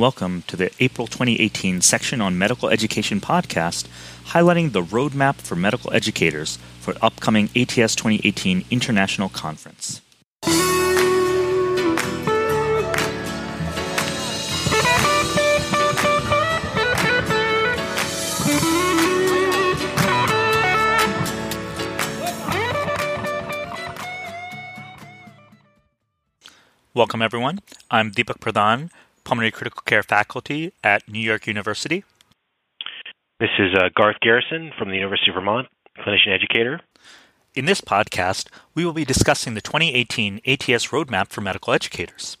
Welcome to the April 2018 section on medical education podcast, highlighting the roadmap for medical educators for upcoming ATS 2018 International Conference. Welcome, everyone. I'm Deepak Pradhan, Pulmonary Critical Care faculty at New York University. This is uh, Garth Garrison from the University of Vermont, clinician educator. In this podcast, we will be discussing the 2018 ATS Roadmap for Medical Educators.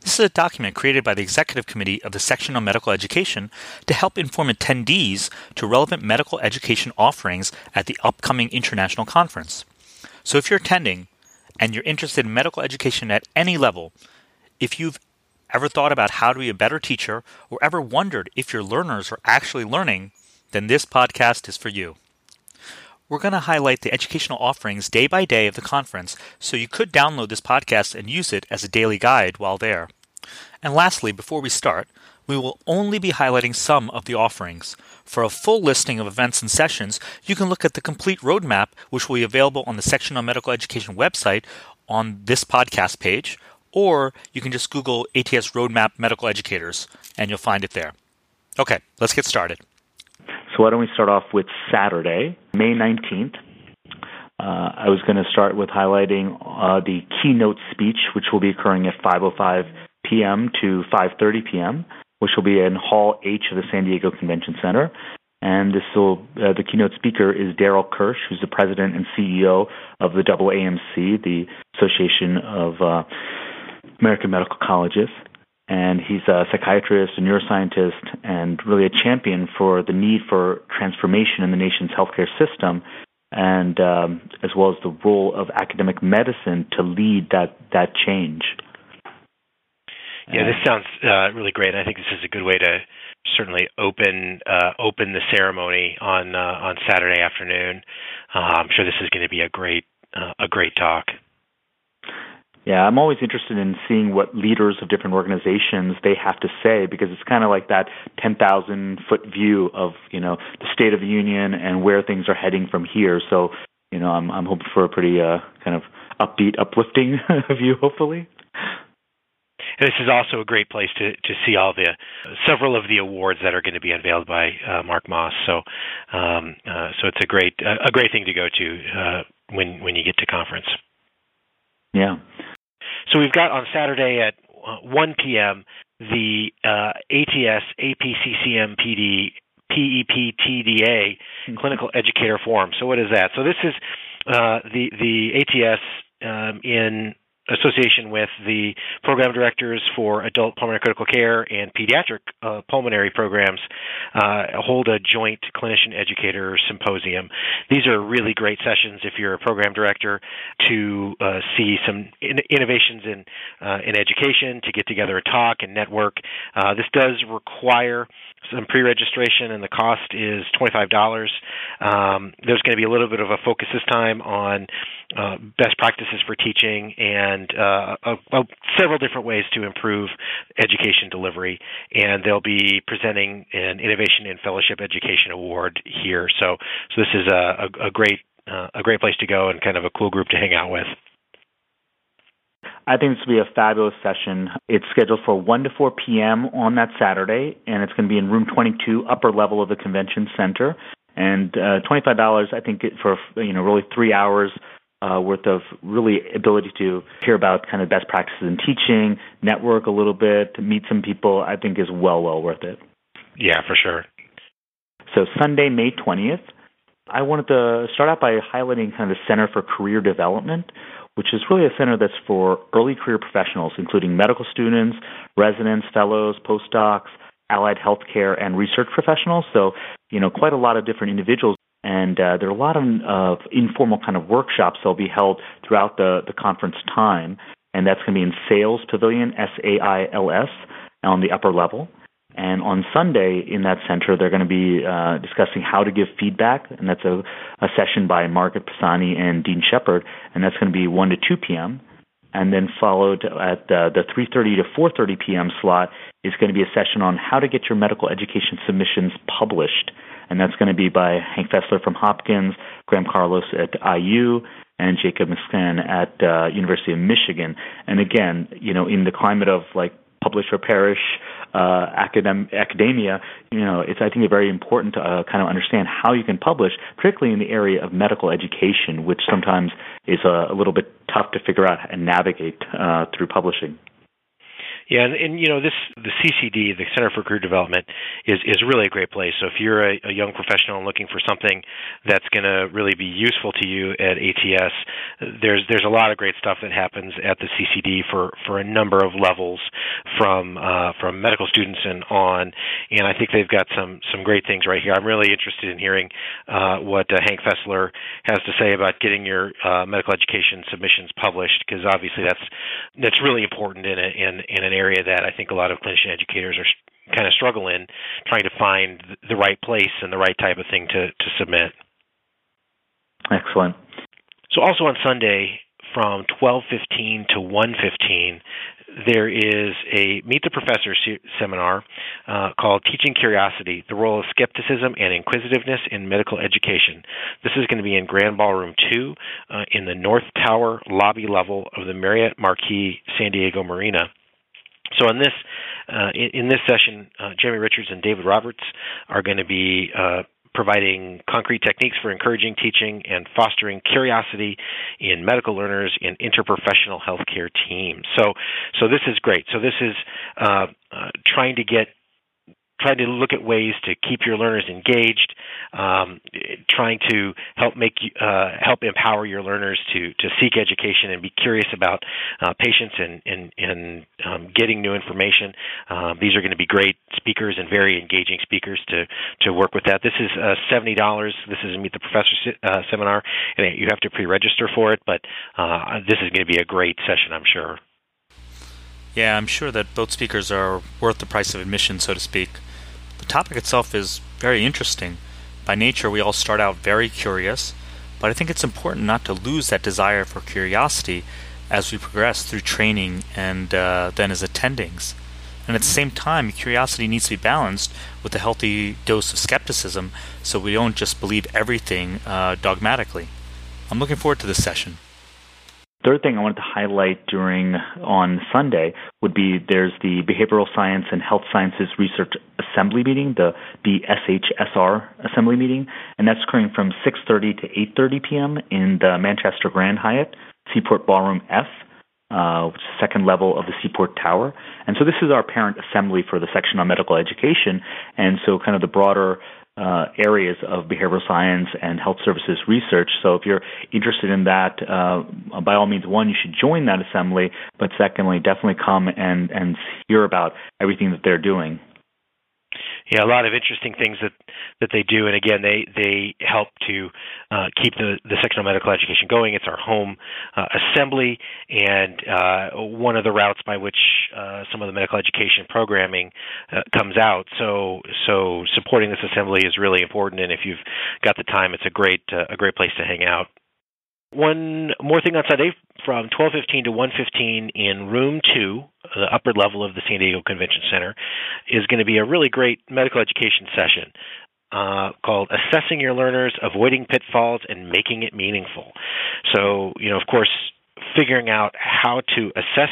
This is a document created by the Executive Committee of the Section on Medical Education to help inform attendees to relevant medical education offerings at the upcoming international conference. So if you're attending, and you're interested in medical education at any level, if you've ever thought about how to be a better teacher or ever wondered if your learners are actually learning, then this podcast is for you. We're going to highlight the educational offerings day by day of the conference, so you could download this podcast and use it as a daily guide while there. And lastly, before we start, we will only be highlighting some of the offerings. For a full listing of events and sessions, you can look at the complete roadmap, which will be available on the Section on Medical Education website on this podcast page, or you can just Google ATS Roadmap Medical Educators and you'll find it there. Okay, let's get started. So, why don't we start off with Saturday, May 19th? Uh, I was going to start with highlighting uh, the keynote speech, which will be occurring at 5:05 p.m. to 5:30 p.m which will be in Hall H of the San Diego Convention Center. And this will, uh, the keynote speaker is Darrell Kirch, who's the president and CEO of the AAMC, the Association of uh, American Medical Colleges. And he's a psychiatrist, a neuroscientist, and really a champion for the need for transformation in the nation's healthcare system, and um, as well as the role of academic medicine to lead that that change. Yeah, this sounds uh, really great. I think this is a good way to certainly open uh, open the ceremony on uh, on Saturday afternoon. Uh, I'm sure this is going to be a great uh, a great talk. Yeah, I'm always interested in seeing what leaders of different organizations they have to say because it's kind of like that 10,000 foot view of you know the state of the union and where things are heading from here. So you know, I'm I'm hoping for a pretty uh, kind of upbeat, uplifting view, hopefully. And this is also a great place to, to see all the several of the awards that are going to be unveiled by uh, Marc Moss. So, um, uh, so it's a great a great thing to go to uh, when when you get to conference. Yeah. So we've got on Saturday at uh, 1 p.m. the uh, ATS APCCM PD PEPTDA mm-hmm. Clinical Educator Forum. So what is that? So this is uh, the the ATS um, in association with the program directors for adult pulmonary critical care and pediatric uh, pulmonary programs uh, hold a joint clinician educator symposium. These are really great sessions if you're a program director to uh, see some in- innovations in uh, in education, to get together a talk and network. Uh, this does require some pre-registration, and the cost is $25. Um, there's going to be a little bit of a focus this time on uh, best practices for teaching and uh, uh, several different ways to improve education delivery. And they'll be presenting an Innovation in Fellowship Education Award here. So, so this is a, a, a great uh, a great place to go and kind of a cool group to hang out with. I think this will be a fabulous session. It's scheduled for 1 to 4 p.m. on that Saturday, and it's going to be in room 22, upper level of the convention center. And uh, $25, I think, for you know really three hours uh, worth of really ability to hear about kind of best practices in teaching, network a little bit, meet some people. I think is well well worth it. Yeah, for sure. So Sunday, May 20th, I wanted to start out by highlighting kind of the Center for Career Development which is really a center that's for early career professionals, including medical students, residents, fellows, postdocs, allied healthcare, and research professionals. So, you know, quite a lot of different individuals. And uh, there are a lot of, of informal kind of workshops that'll be held throughout the, the conference time. And that's going to be in Sails Pavilion, S A I L S, on the upper level. And on Sunday in that center, they're going to be uh, discussing how to give feedback, and that's a, a session by Margaret Pisani and Dean Shepard, and that's going to be 1 to 2 p.m. and then followed at the, the 3:30 to 4:30 p.m. slot is going to be a session on how to get your medical education submissions published, and that's going to be by Hank Fessler from Hopkins, Graham Carlos at IU, and Jacob Miscan at uh, University of Michigan. And again, you know, in the climate of like publish or perish uh, academ- academia, you know, it's I think very important to uh, kind of understand how you can publish, particularly in the area of medical education, which sometimes is a, a little bit tough to figure out and navigate uh, through publishing. Yeah, and, and you know this the CCD, the Center for Career Development, is is really a great place. So if you're a, a young professional and looking for something that's going to really be useful to you at ATS, there's there's a lot of great stuff that happens at the CCD for for a number of levels, from uh, from medical students and on. And I think they've got some some great things right here. I'm really interested in hearing uh, what uh, Hank Fessler has to say about getting your uh, medical education submissions published, because obviously that's that's really important in a, in in an area that I think a lot of clinician educators are kind of struggle in trying to find the right place and the right type of thing to, to submit. Excellent. So also on Sunday from 12:15 to 1:15 there is a Meet the Professor seminar uh, called Teaching Curiosity The Role of Skepticism and Inquisitiveness in Medical Education. This is going to be in Grand Ballroom 2 uh, in the North Tower lobby level of the Marriott Marquis San Diego Marina. So in this uh, in, in, this session, uh, Jeremy Richards and David Roberts are going to be uh, providing concrete techniques for encouraging teaching and fostering curiosity in medical learners in interprofessional healthcare teams. So, so this is great. So this is uh, uh, trying to get trying to look at ways to keep your learners engaged, um, trying to help make uh, help empower your learners to to seek education and be curious about uh, patients and and, and um, getting new information. Um, these are going to be great speakers and very engaging speakers to to work with that. This is uh, seventy dollars. This is a Meet the Professor uh, seminar, and you have to pre-register for it. But uh, this is going to be a great session, I'm sure. Yeah, I'm sure that both speakers are worth the price of admission, so to speak. The topic itself is very interesting. By nature, we all start out very curious, but I think it's important not to lose that desire for curiosity as we progress through training and uh, then as attendings. And at the same time, curiosity needs to be balanced with a healthy dose of skepticism so we don't just believe everything uh, dogmatically. I'm looking forward to this session. Third thing I wanted to highlight during on Sunday would be there's the Behavioral Science and Health Sciences Research Assembly meeting, the BSHSR Assembly meeting, and that's occurring from 6:30 to 8:30 p.m. in the Manchester Grand Hyatt, Seaport Ballroom F, uh, which is second level of the Seaport Tower. And so this is our parent assembly for the section on medical education, and so kind of the broader uh, areas of behavioral science and health services research. So if you're interested in that, uh, by all means, one, you should join that assembly, but secondly, definitely come and, and hear about everything that they're doing yeah, a lot of interesting things that that they do, and again, they they help to uh, keep the the sectional medical education going. It's our home uh, assembly, and uh, one of the routes by which uh, some of the medical education programming uh, comes out. So so supporting this assembly is really important, and if you've got the time, it's a great uh, a great place to hang out. One more thing on Sunday from 12:15 to 1:15 in room 2, the upper level of the San Diego Convention Center, is going to be a really great medical education session. Uh, called Assessing Your Learners, Avoiding Pitfalls, and Making It Meaningful. So, you know, of course, figuring out how to assess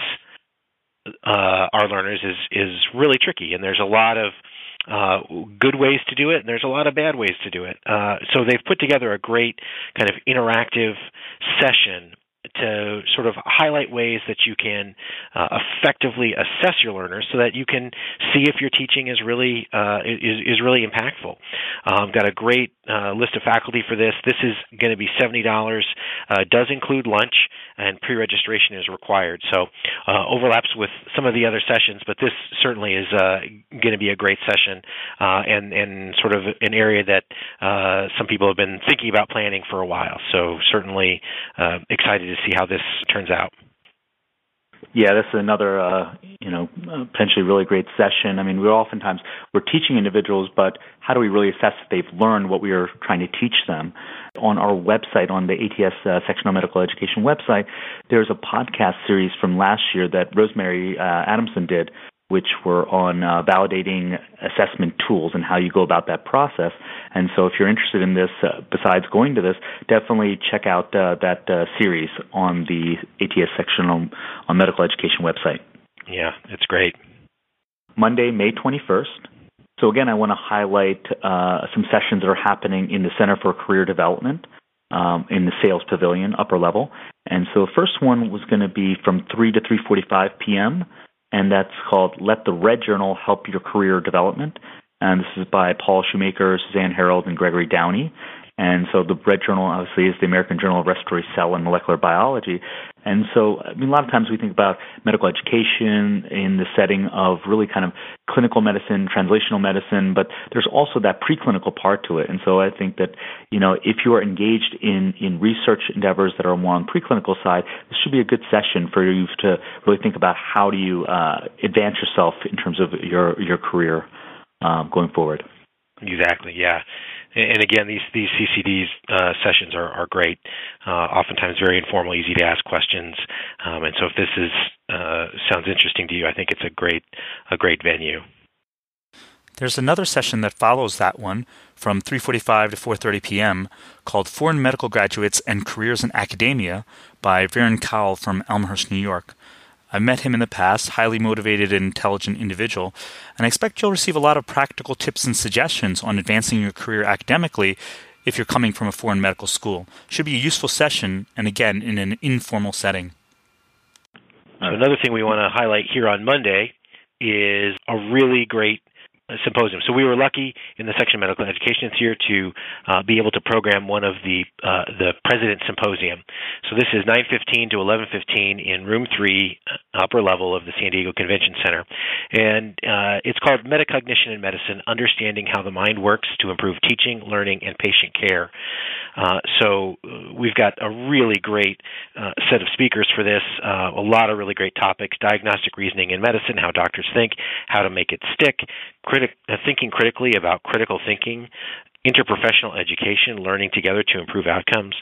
uh, our learners is is really tricky, and there's a lot of uh, good ways to do it, and there's a lot of bad ways to do it. Uh, so they've put together a great kind of interactive session to sort of highlight ways that you can uh, effectively assess your learners so that you can see if your teaching is really uh, is, is really impactful. Um, got a great uh, list of faculty for this. This is going to be seventy dollars. Uh, does include lunch and pre-registration is required. So uh, overlaps with some of the other sessions, but this certainly is uh, going to be a great session and and sort of an area that some people have been thinking about planning for a while. So certainly excited to see how this turns out. Yeah, this is another, uh, you know, potentially really great session. I mean, we're oftentimes we're teaching individuals, but how do we really assess if they've learned what we are trying to teach them? On our website, on the ATS uh, Sectional Medical Education website, there's a podcast series from last year that Rosemary uh, Adamson did which were on uh, validating assessment tools and how you go about that process. And so, if you're interested in this, uh, besides going to this, definitely check out uh, that uh, series on the ATS section on, on medical education website. Yeah, it's great. Monday, May 21st. So, again, I want to highlight uh, some sessions that are happening in the Center for Career Development. Um, in the Sails pavilion, upper level, and so the first one was going to be from 3 to 3:45 p.m and that's called Let the Red Journal Help Your Career Development. And this is by Paul Schumacker, Susanne Herold, and Gregory Downey. And so the Red Journal obviously is the American Journal of Respiratory Cell and Molecular Biology. And so, I mean, a lot of times we think about medical education in the setting of really kind of clinical medicine, translational medicine, but there's also that preclinical part to it. And so I think that, you know, if you are engaged in, in research endeavors that are more on the preclinical side, this should be a good session for you to really think about how do you uh, advance yourself in terms of your, your career uh, going forward. Exactly, yeah and again, these these CCDs uh, sessions are are great. Uh, oftentimes, very informal, easy to ask questions. Um, and so, if this is uh, sounds interesting to you, I think it's a great a great venue. There's another session that follows that one from 3:45 to 4:30 p.m. called Foreign Medical Graduates and Careers in Academia by Viren Kaul from Elmhurst, New York. I've met him in the past, highly motivated and intelligent individual, and I expect you'll receive a lot of practical tips and suggestions on advancing your career academically if you're coming from a foreign medical school. Should be a useful session, and again, in an informal setting. Another thing we want to highlight here on Monday is a really great symposium. So we were lucky in the section of medical education this year to uh, be able to program one of the uh, the President Symposium. So this is 9:15 to 11:15 in Room Three, uh, upper level of the San Diego Convention Center, and uh, it's called Metacognition in Medicine: Understanding How the Mind Works to Improve Teaching, Learning, and Patient Care. Uh, so uh, we've got a really great set of speakers for this. a lot of really great topics: diagnostic reasoning in medicine, how doctors think, how to make it stick, uh, thinking critically about critical thinking, interprofessional education, learning together to improve outcomes,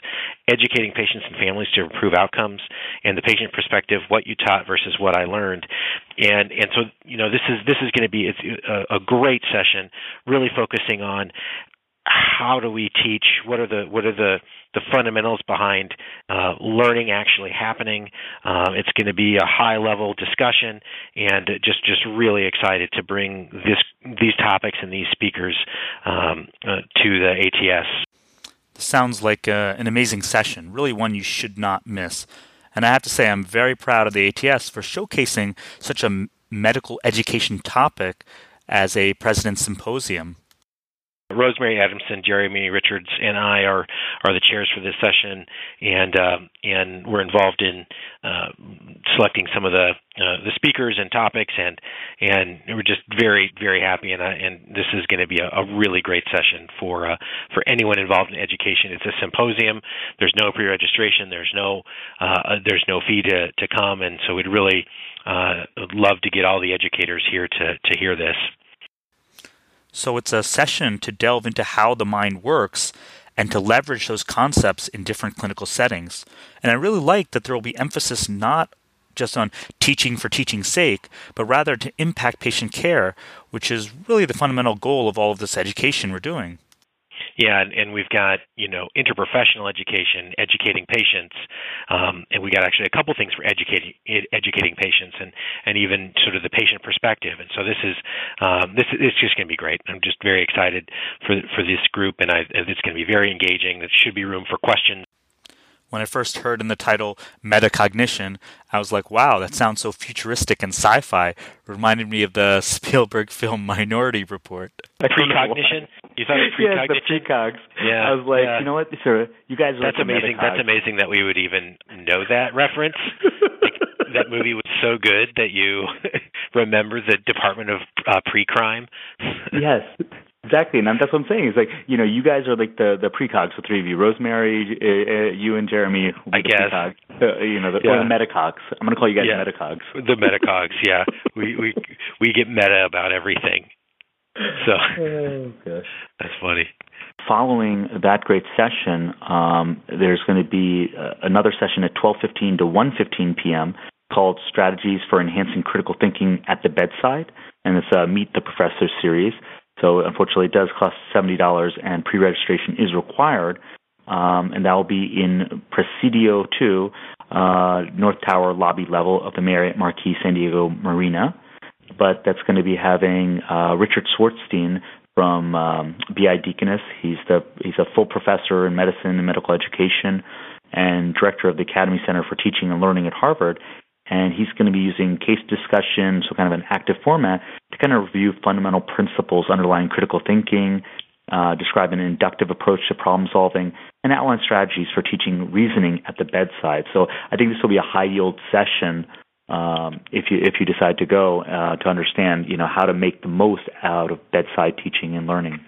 educating patients and families to improve outcomes, and the patient perspective, what you taught versus what I learned. And and so you know this is this is going to be a, a great session, really focusing on how do we teach? What are the what are the the fundamentals behind uh, learning actually happening? Uh, it's going to be a high level discussion, and just just really excited to bring this these topics and these speakers um, uh, to the ATS. This sounds like uh, an amazing session, really one you should not miss. And I have to say, I'm very proud of the ATS for showcasing such a medical education topic as a President's Symposium. Rosemary Adamson, Jeremy Richards, and I are are the chairs for this session, and uh, and we're involved in uh, selecting some of the uh, the speakers and topics, and and we're just very very happy, and and this is going to be a, a, really great session for uh, for anyone involved in education. It's a symposium. There's no pre-registration. There's no uh, there's no fee to to come, and so we'd really uh, love to get all the educators here to to hear this. So it's a session to delve into how the mind works and to leverage those concepts in different clinical settings. And I really like that there will be emphasis not just on teaching for teaching's sake, but rather to impact patient care, which is really the fundamental goal of all of this education we're doing. Yeah, and, and we've got you know interprofessional education, educating patients, um, and we got actually a couple things for educating educating patients, and and even sort of the patient perspective. And so this is um, this is just going to be great. I'm just very excited for for this group, and I, it's going to be very engaging. There should be room for questions. When I first heard in the title metacognition, I was like, wow, that sounds so futuristic and sci fi. Reminded me of the Spielberg film Minority Report. Precognition? You thought it was precognition? Yeah, the precogs. Yeah. I was like, yeah. you know what, sir, you guys are That's amazing. That's amazing that we would even know that reference. like, that movie was so good that you remember the Department of uh, Pre-Crime. yes. Exactly, and that's what I'm saying. Is like you know, you guys are like the the precogs, the three of you, Rosemary, uh, uh, you and Jeremy. I guess. Precogs. uh, you know, the, yeah. or the metacogs. I'm going to call you guys yeah. metacogs. The metacogs, yeah. We we we get meta about everything. So oh, gosh. that's funny. Following that great session, um, there's going to be uh, another session at 12:15 to 1:15 p.m. called "Strategies for Enhancing Critical Thinking at the Bedside," and it's a Meet the Professor series. So unfortunately, it does cost seventy dollars, and pre-registration is required. Um, and that will be in Presidio 2, uh, North Tower lobby level of the Marriott Marquis San Diego Marina. But that's going to be having uh, Richard Schwartzstein from um, BI Deaconess. He's the he's a full professor in medicine and medical education, and director of the Academy Center for Teaching and Learning at Harvard. And he's going to be using case discussion, so kind of an active format, to kind of review fundamental principles underlying critical thinking, uh, describe an inductive approach to problem solving, and outline strategies for teaching reasoning at the bedside. So I think this will be a high yield session um, if you if you decide to go uh, to understand you know how to make the most out of bedside teaching and learning.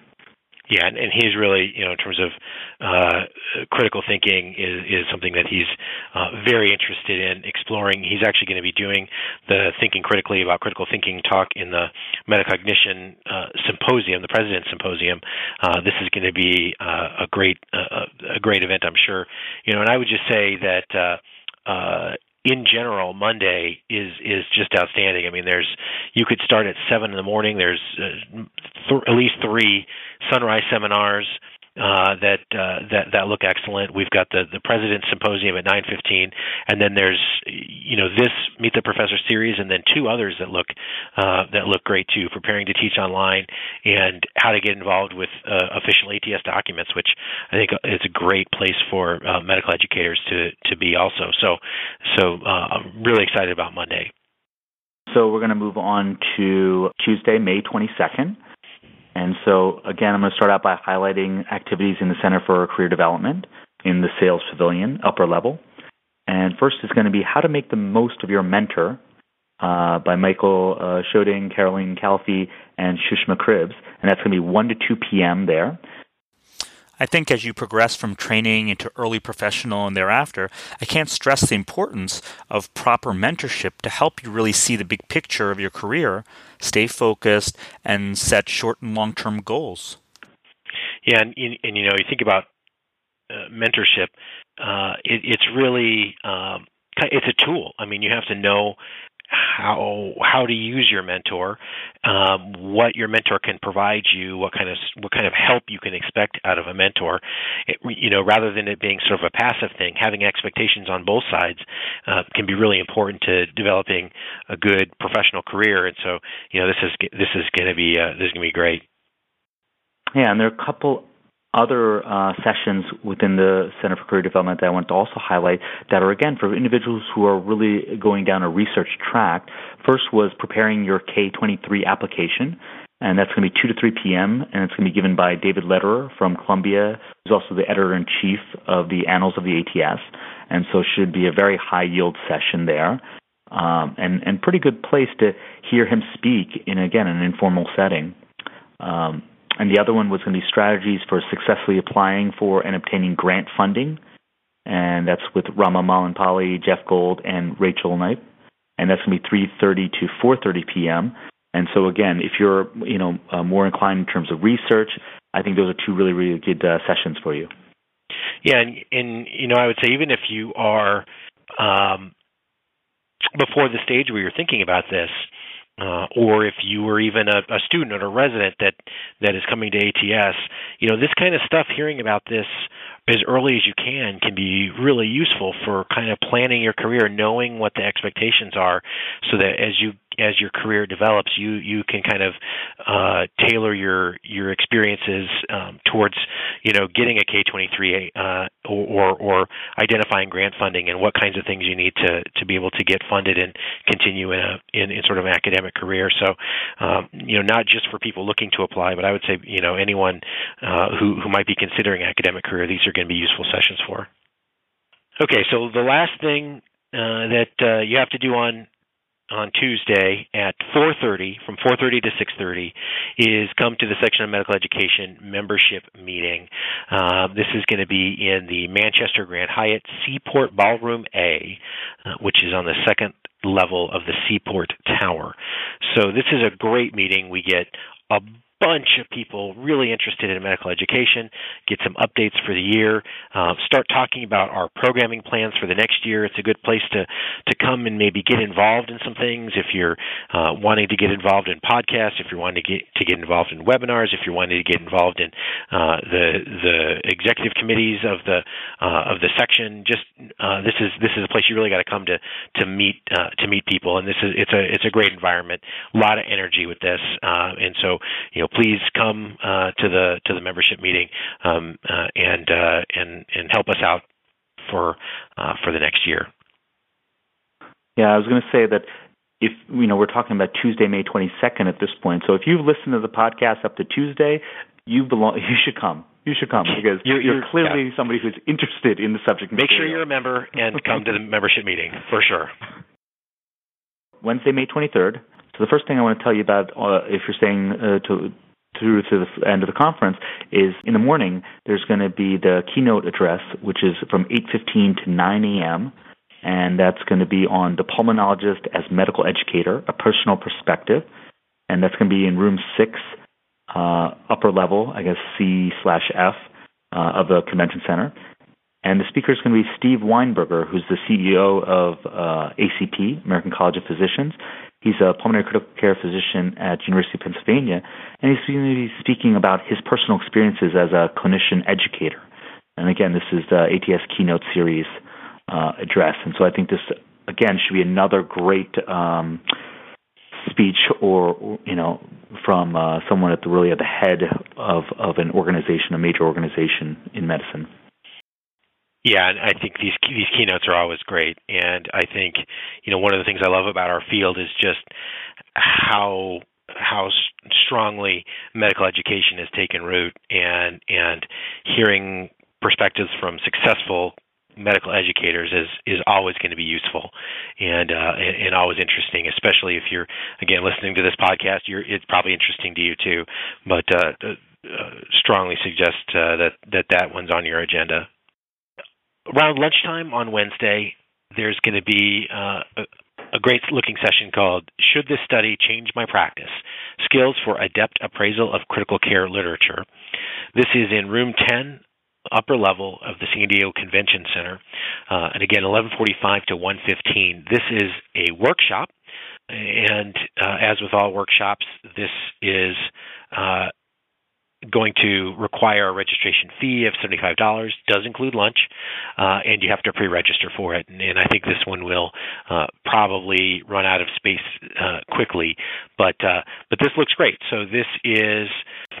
Yeah, and, and he's really, you know, in terms of uh, critical thinking, is is something that he's uh, very interested in exploring. He's actually going to be doing the thinking critically about critical thinking talk in the metacognition uh, symposium, the President's Symposium. Uh, this is going to be uh, a great uh, a great event, I'm sure. You know, and I would just say that. In general, Monday is is just outstanding. I mean, there's you could start at seven in the morning. There's uh, th- at least three sunrise seminars uh, that uh, that that look excellent. We've got the the President's Symposium at 9:15, and then there's you know this Meet the Professor series, and then two others that look uh, that look great too. Preparing to teach online and how to get involved with uh, official ATS documents, which I think is a great place for uh, medical educators to to be also. So so I'm really excited about Monday. So we're going to move on to Tuesday, May 22nd. And so, again, I'm going to start out by highlighting activities in the Center for Career Development in the Sails Pavilion, upper level. And first is going to be How to Make the Most of Your Mentor uh, by Michael uh, Shoding, Carolyn Calfee, and Sushma Cribbs. And that's going to be 1 to 2 p.m. there. I think as you progress from training into early professional and thereafter, I can't stress the importance of proper mentorship to help you really see the big picture of your career, stay focused, and set short and long term goals. Yeah, and, and, you know, you think about uh, mentorship, uh, it, it's really um, it's a tool. I mean, you have to know how how to use your mentor, um, what your mentor can provide you, what kind of what kind of help you can expect out of a mentor. It, you know, rather than it being sort of a passive thing, having expectations on both sides uh, can be really important to developing a good professional career. And so, you know, this is this is going to be uh, this is going to be great. Yeah, and there are a couple other uh, sessions within the Center for Career Development that I want to also highlight that are again for individuals who are really going down a research track. First was preparing your K23 application, and that's going to be 2 to 3 p.m., and it's going to be given by David Lederer from Columbia, who's also the editor in chief of the Annals of the ATS, and so should be a very high yield session there. Um, and and pretty good place to hear him speak in again an informal setting. Um, and the other one was going to be strategies for successfully applying for and obtaining grant funding, and that's with Rama Mallampalli, Jeff Gold, and Rachel Knight, and that's going to be 3:30 to 4:30 p.m. And so again, if you're you know uh, more inclined in terms of research, I think those are two really really good uh, sessions for you. Yeah, and, and you know I would say even if you are um, before the stage where you're thinking about this, uh, or if you were even a, a student or a resident that that is coming to ATS, you know this kind of stuff. Hearing about this as early as you can can be really useful for kind of planning your career, knowing what the expectations are, so that as you as your career develops, you you can kind of uh, tailor your your experiences um, towards you know getting a K twenty three uh, or or identifying grant funding and what kinds of things you need to to be able to get funded and continue in a in, in sort of an academic career. So um, you know not just for people looking to apply, but I would say you know anyone uh, who who might be considering academic career, these are going to be useful sessions for. Okay, so the last thing uh, that uh, you have to do on on Tuesday at 4:30 from 4:30 to 6:30 is come to the section of medical education membership meeting. Uh, this is going to be in the Manchester Grand Hyatt Seaport Ballroom A, uh, which is on the second level of the Seaport Tower. So this is a great meeting. We get a bunch of people really interested in medical education, get some updates for the year, uh, start talking about our programming plans for the next year. It's a good place to, to come and maybe get involved in some things if you're uh, wanting to get involved in podcasts, if you're wanting to get, to get involved in webinars, if you're wanting to get involved in uh, the the executive committees of the uh, of the section. Just uh, this is this is a place you really got to come to to meet uh, to meet people, and this is it's a it's a great environment, a lot of energy with this, and so you know please come uh, to the to the membership meeting um, uh, and uh, and and help us out for uh, for the next year. Yeah, I was going to say that if you know we're talking about Tuesday, May 22nd at this point. So if you've listened to the podcast up to Tuesday, you belong. You should come. You should come because you're, you're, you're clearly yeah. somebody who's interested in the subject. Make material. sure you're a member and come to the membership meeting for sure. Wednesday, May 23rd. So the first thing I want to tell you about, uh, if you're staying uh, to through to the end of the conference is in the morning there's going to be the keynote address which is from 8:15 to 9 a.m. and that's going to be on the pulmonologist as medical educator a personal perspective. And that's going to be in room 6 uh, upper level I guess C slash F uh, of the convention center. And the speaker is going to be Steve Weinberger, who's the CEO of uh, ACP, American College of Physicians, He's a pulmonary critical care physician at University of Pennsylvania, and he's going to be speaking about his personal experiences as a clinician educator. And again, this is the ATS keynote series uh, address, and so I think this again should be another great um, speech, or you know, from uh, someone at the really at the head of of an organization, a major organization in medicine. Yeah, and I think these these keynotes are always great, and I think you know one of the things I love about our field is just how how strongly medical education has taken root, and and hearing perspectives from successful medical educators is is always going to be useful and uh, and, and always interesting, especially if you're again listening to this podcast. You're it's probably interesting to you too, but uh, uh, strongly suggest uh, that that that one's on your agenda around lunchtime on Wednesday, there's going to be uh, a, great looking session called Should This Study Change My Practice? Skills for Adept Appraisal of Critical Care Literature. This is in room 10, upper level of the San Diego Convention Center. Uh, and again, 1145 to 115. This is a workshop. And uh, as with all workshops, this is uh, going to require a registration fee of $75 does include lunch uh, and you have to pre-register for it. And, and i think this one will uh, probably run out of space uh, quickly. But uh, but this looks great. So this is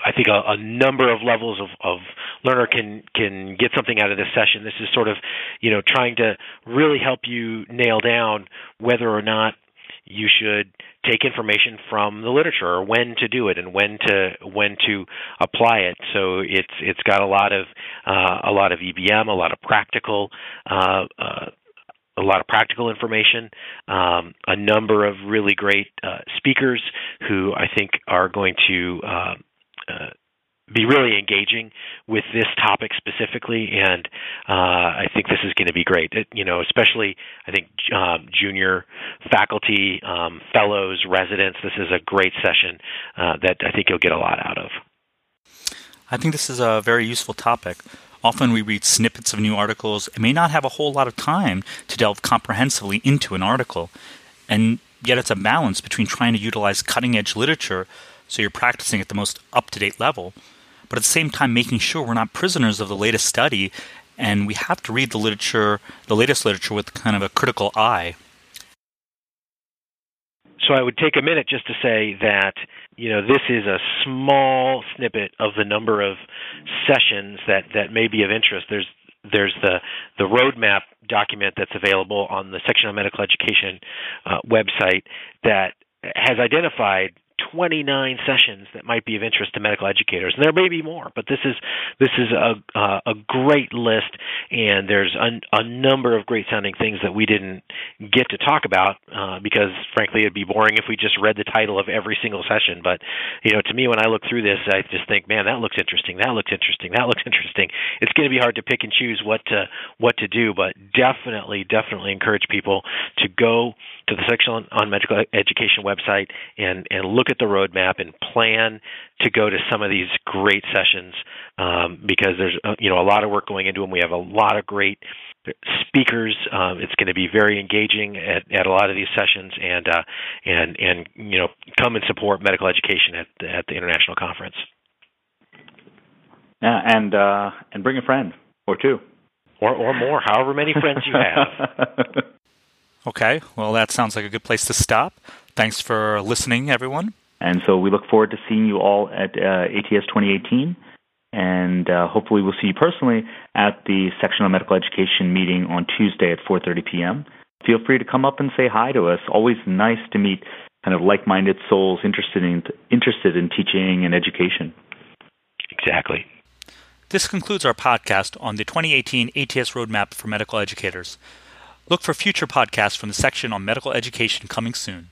i think a, a number of levels of, of learner can can get something out of this session. This is sort of you know trying to really help you nail down whether or not you should take information from the literature or when to do it and when to when to apply it. So it's it's got a lot of uh, a lot of EBM, a lot of practical. Uh, uh, a lot of practical information, um, a number of really great uh, speakers who I think are going to uh, uh, be really engaging with this topic specifically, and uh, I think this is going to be great. It, you know, especially I think um, junior faculty, um, fellows, residents. This is a great session uh, that I think you'll get a lot out of. I think this is a very useful topic. Often we read snippets of new articles and may not have a whole lot of time to delve comprehensively into an article, and yet it's a balance between trying to utilize cutting edge literature so you're practicing at the most up to date level but at the same time making sure we're not prisoners of the latest study and we have to read the literature, the latest literature with kind of a critical eye. So I would take a minute just to say that you know this is a small snippet of the number of sessions that that may be of interest. There's there's the the roadmap document that's available on the section on medical education uh, website that has identified 29 sessions that might be of interest to medical educators. And there may be more, but this is this is a uh, a great list, and there's a, a, number of great sounding things that we didn't get to talk about uh, because, frankly, it'd be boring if we just read the title of every single session. But you know, to me, when I look through this, I just think, man, that looks interesting. That looks interesting. That looks interesting. It's going to be hard to pick and choose what to what to do, but definitely, definitely encourage people to go to the section on, on medical education website and and look at the roadmap and plan to go to some of these great sessions um, because there's uh, you know a lot of work going into them. We have a lot of great speakers. Um, it's going to be very engaging at, at a lot of these sessions, and uh, and and you know come and support medical education at at the international conference. Yeah, and uh, and bring a friend or two, or or more, however many friends you have. okay, well that sounds like a good place to stop. Thanks for listening, everyone. And so we look forward to seeing you all at uh, ATS 2018 and uh, hopefully we'll see you personally at the Section on Medical Education meeting on Tuesday at 4:30 p.m. Feel free to come up and say hi to us. Always nice to meet kind of like-minded souls interested in interested in teaching and education. Exactly. This concludes our podcast on the 2018 ATS Roadmap for Medical Educators. Look for future podcasts from the section on medical education coming soon.